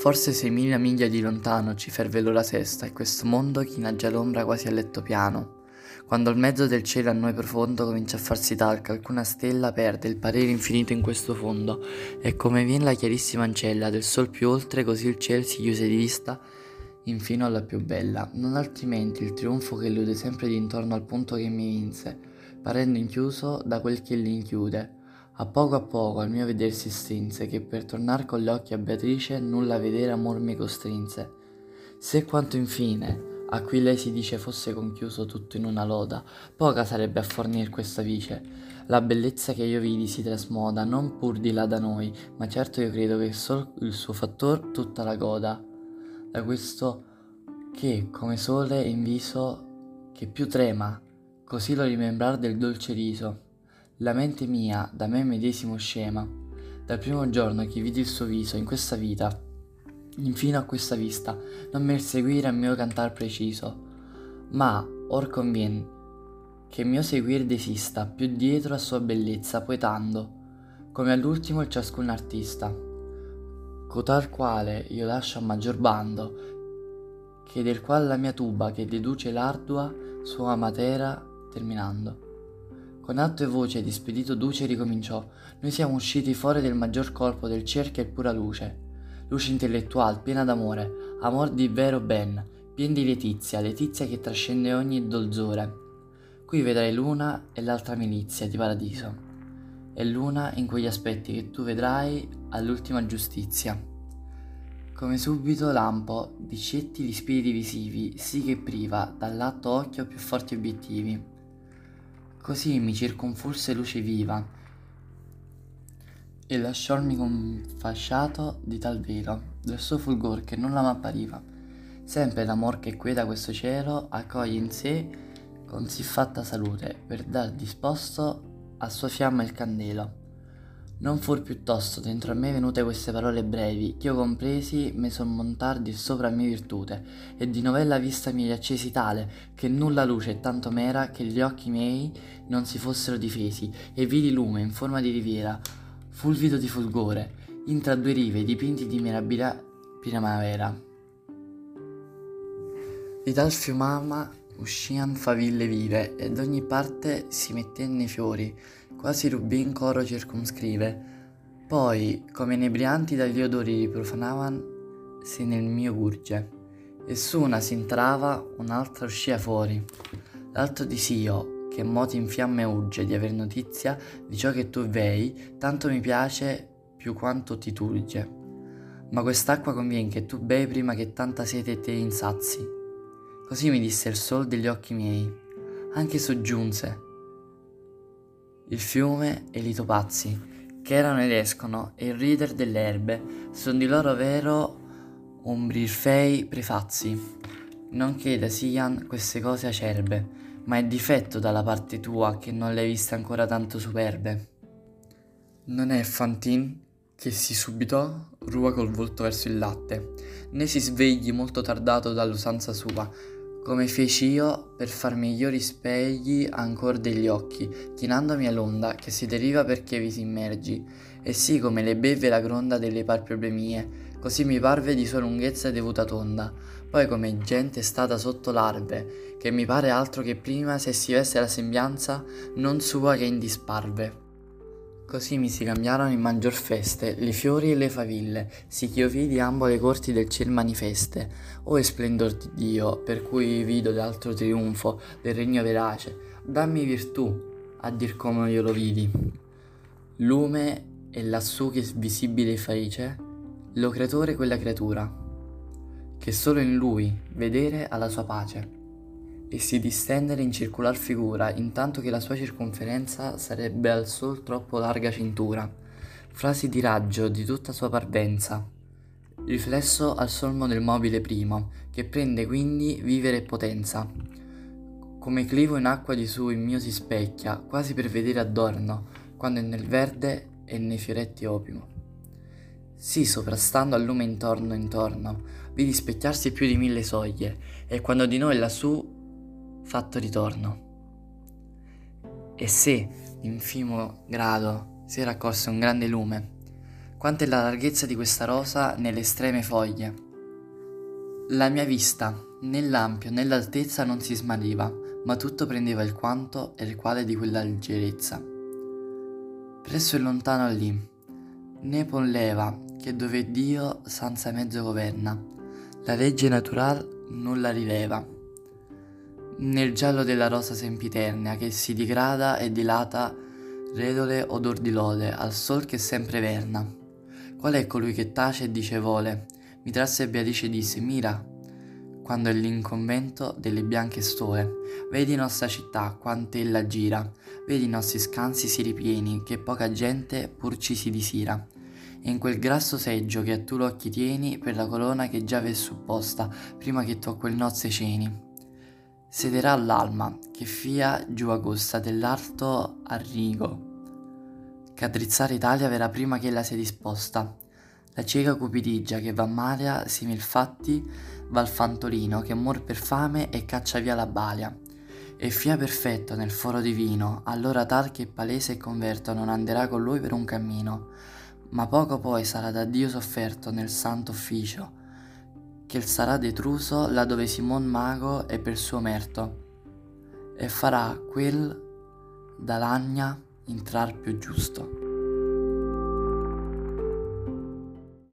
Forse seimila miglia di lontano ci ferve l'ora sesta e questo mondo china già l'ombra quasi a letto piano. Quando al mezzo del cielo a noi profondo comincia a farsi talca, alcuna stella perde il parere infinito in questo fondo, e come viene la chiarissima ancella del sol più oltre, così il cielo si chiuse di vista infino alla più bella, non altrimenti il trionfo che illude sempre d'intorno al punto che mi vinse, parendo inchiuso da quel che li inchiude. A poco a poco al mio veder si strinse, che per tornar con gli occhi a Beatrice nulla vedere amor mi costrinse. Se quanto infine a cui lei si dice fosse conchiuso tutto in una loda, poca sarebbe a fornir questa vice. La bellezza che io vidi si trasmoda, non pur di là da noi, ma certo io credo che sol il suo fattor tutta la goda. Da questo che, come sole in viso, che più trema, così lo rimembrar del dolce riso. La mente mia, da me medesimo scema, dal primo giorno che vidi il suo viso in questa vita, infino a questa vista, non mi seguire a mio cantar preciso, ma or convien che mio seguir desista più dietro a sua bellezza poetando, come all'ultimo ciascun artista, cotal quale io lascio a maggior bando, che del qual la mia tuba che deduce l'ardua sua matera terminando. Con atto e voce di spedito duce ricominciò, noi siamo usciti fuori del maggior colpo del cerchio e pura luce, luce intellettuale, piena d'amore, amor di vero ben, pien di letizia, letizia che trascende ogni dolzore. Qui vedrai l'una e l'altra milizia di paradiso, e l'una in quegli aspetti che tu vedrai all'ultima giustizia. Come subito lampo di cetti gli spiriti visivi, sì che priva dall'atto occhio più forti obiettivi. Così mi circonfulse luce viva, e lasciormi confasciato di tal velo del suo fulgor che nulla m'appariva. Sempre l'amor che queda questo cielo accoglie in sé con siffatta salute per dar disposto a sua fiamma il candelo. Non fur piuttosto dentro a me venute queste parole brevi, ch'io compresi me son montar di sopra a mia virtute, e di novella vista mi riaccesi tale, che nulla luce è tanto mera che gli occhi miei non si fossero difesi, e vidi lume in forma di riviera, fulvido di fulgore, intra due rive dipinti di mirabile primavera. Di tal fiumama uscian faville vive, ed ogni parte si mettenne fiori, quasi rubì in coro circumscrive. Poi, come inebrianti dagli odori riprofanavan, se nel mio gurge, e su una si entrava, un'altra uscia fuori. L'altro disio, che moti in fiamme ugge di aver notizia di ciò che tu vei, tanto mi piace più quanto ti turge. Ma quest'acqua convien che tu bei prima che tanta sete te insazi. Così mi disse il sol degli occhi miei, anche soggiunse. Il fiume e i topazzi, che erano ed escono, e il rider delle erbe, son di loro vero umbrirfei prefazzi, nonché da sian queste cose acerbe, ma è difetto dalla parte tua che non le hai viste ancora tanto superbe. Non è Fantin che si subitò rua col volto verso il latte, né si svegli molto tardato dall'usanza sua, come feci io per far migliori spegli ancor degli occhi, chinandomi all'onda che si deriva perché vi si immergi, e sì come le beve la gronda delle palpebre mie, così mi parve di sua lunghezza devuta tonda, poi come gente stata sotto larve, che mi pare altro che prima se si veste la sembianza non sua che in disparve. Così mi si cambiarono in maggior feste le fiori e le faville, sì che io vidi ambo le corti del ciel manifeste. O è splendor di Dio, per cui vido d'altro trionfo del regno verace, dammi virtù, a dir come io lo vidi. Lume e lassù che visibile faice, lo creatore quella creatura, che solo in lui vedere ha la sua pace, e si distendere in circolar figura, intanto che la sua circonferenza sarebbe al sol troppo larga cintura, frasi di raggio di tutta sua parvenza, riflesso al solmo del mobile primo, che prende quindi vivere e potenza. Come clivo in acqua di su il mio si specchia, quasi per vedere adorno, quando è nel verde e nei fioretti opimo. Sì, sovrastando al lume intorno intorno, vidi specchiarsi più di mille soglie, e quando di noi lassù fatto ritorno. E se, infimo grado, si era accorso un grande lume, quanta è la larghezza di questa rosa nelle estreme foglie. La mia vista, nell'ampio, nell'altezza non si smaliva, ma tutto prendeva il quanto e il quale di quella leggerezza. Presso e lontano lì, ne polleva che dove Dio senza mezzo governa, la legge natural nulla rileva. Nel giallo della rosa sempiternea che si digrada e dilata redole odor di lode al sol che sempre verna. Qual è colui che tace e dice vole? Mi trasse Beatrice disse, mira, quando è l'inconvento delle bianche stoe. Vedi nostra città, quant'ella gira, vedi i nostri scansi si ripieni, che poca gente pur ci si disira. E in quel grasso seggio che a tu l'occhi tieni, per la corona che già v'è supposta, prima che tu a quel nozze ceni. Sederà l'alma, che fia giù agosta dell'alto arrigo, che a Italia verrà prima che la sia disposta. La cieca cupidigia che va malia, simil fatti, va al fantolino che muor per fame e caccia via la balia. E fia perfetto nel foro divino, allora tal che palese e converto non anderà con lui per un cammino, ma poco poi sarà da Dio sofferto nel santo ufficio, che sarà detruso là dove Simon Mago è per suo merto, e farà quel da lagna intrar più giusto.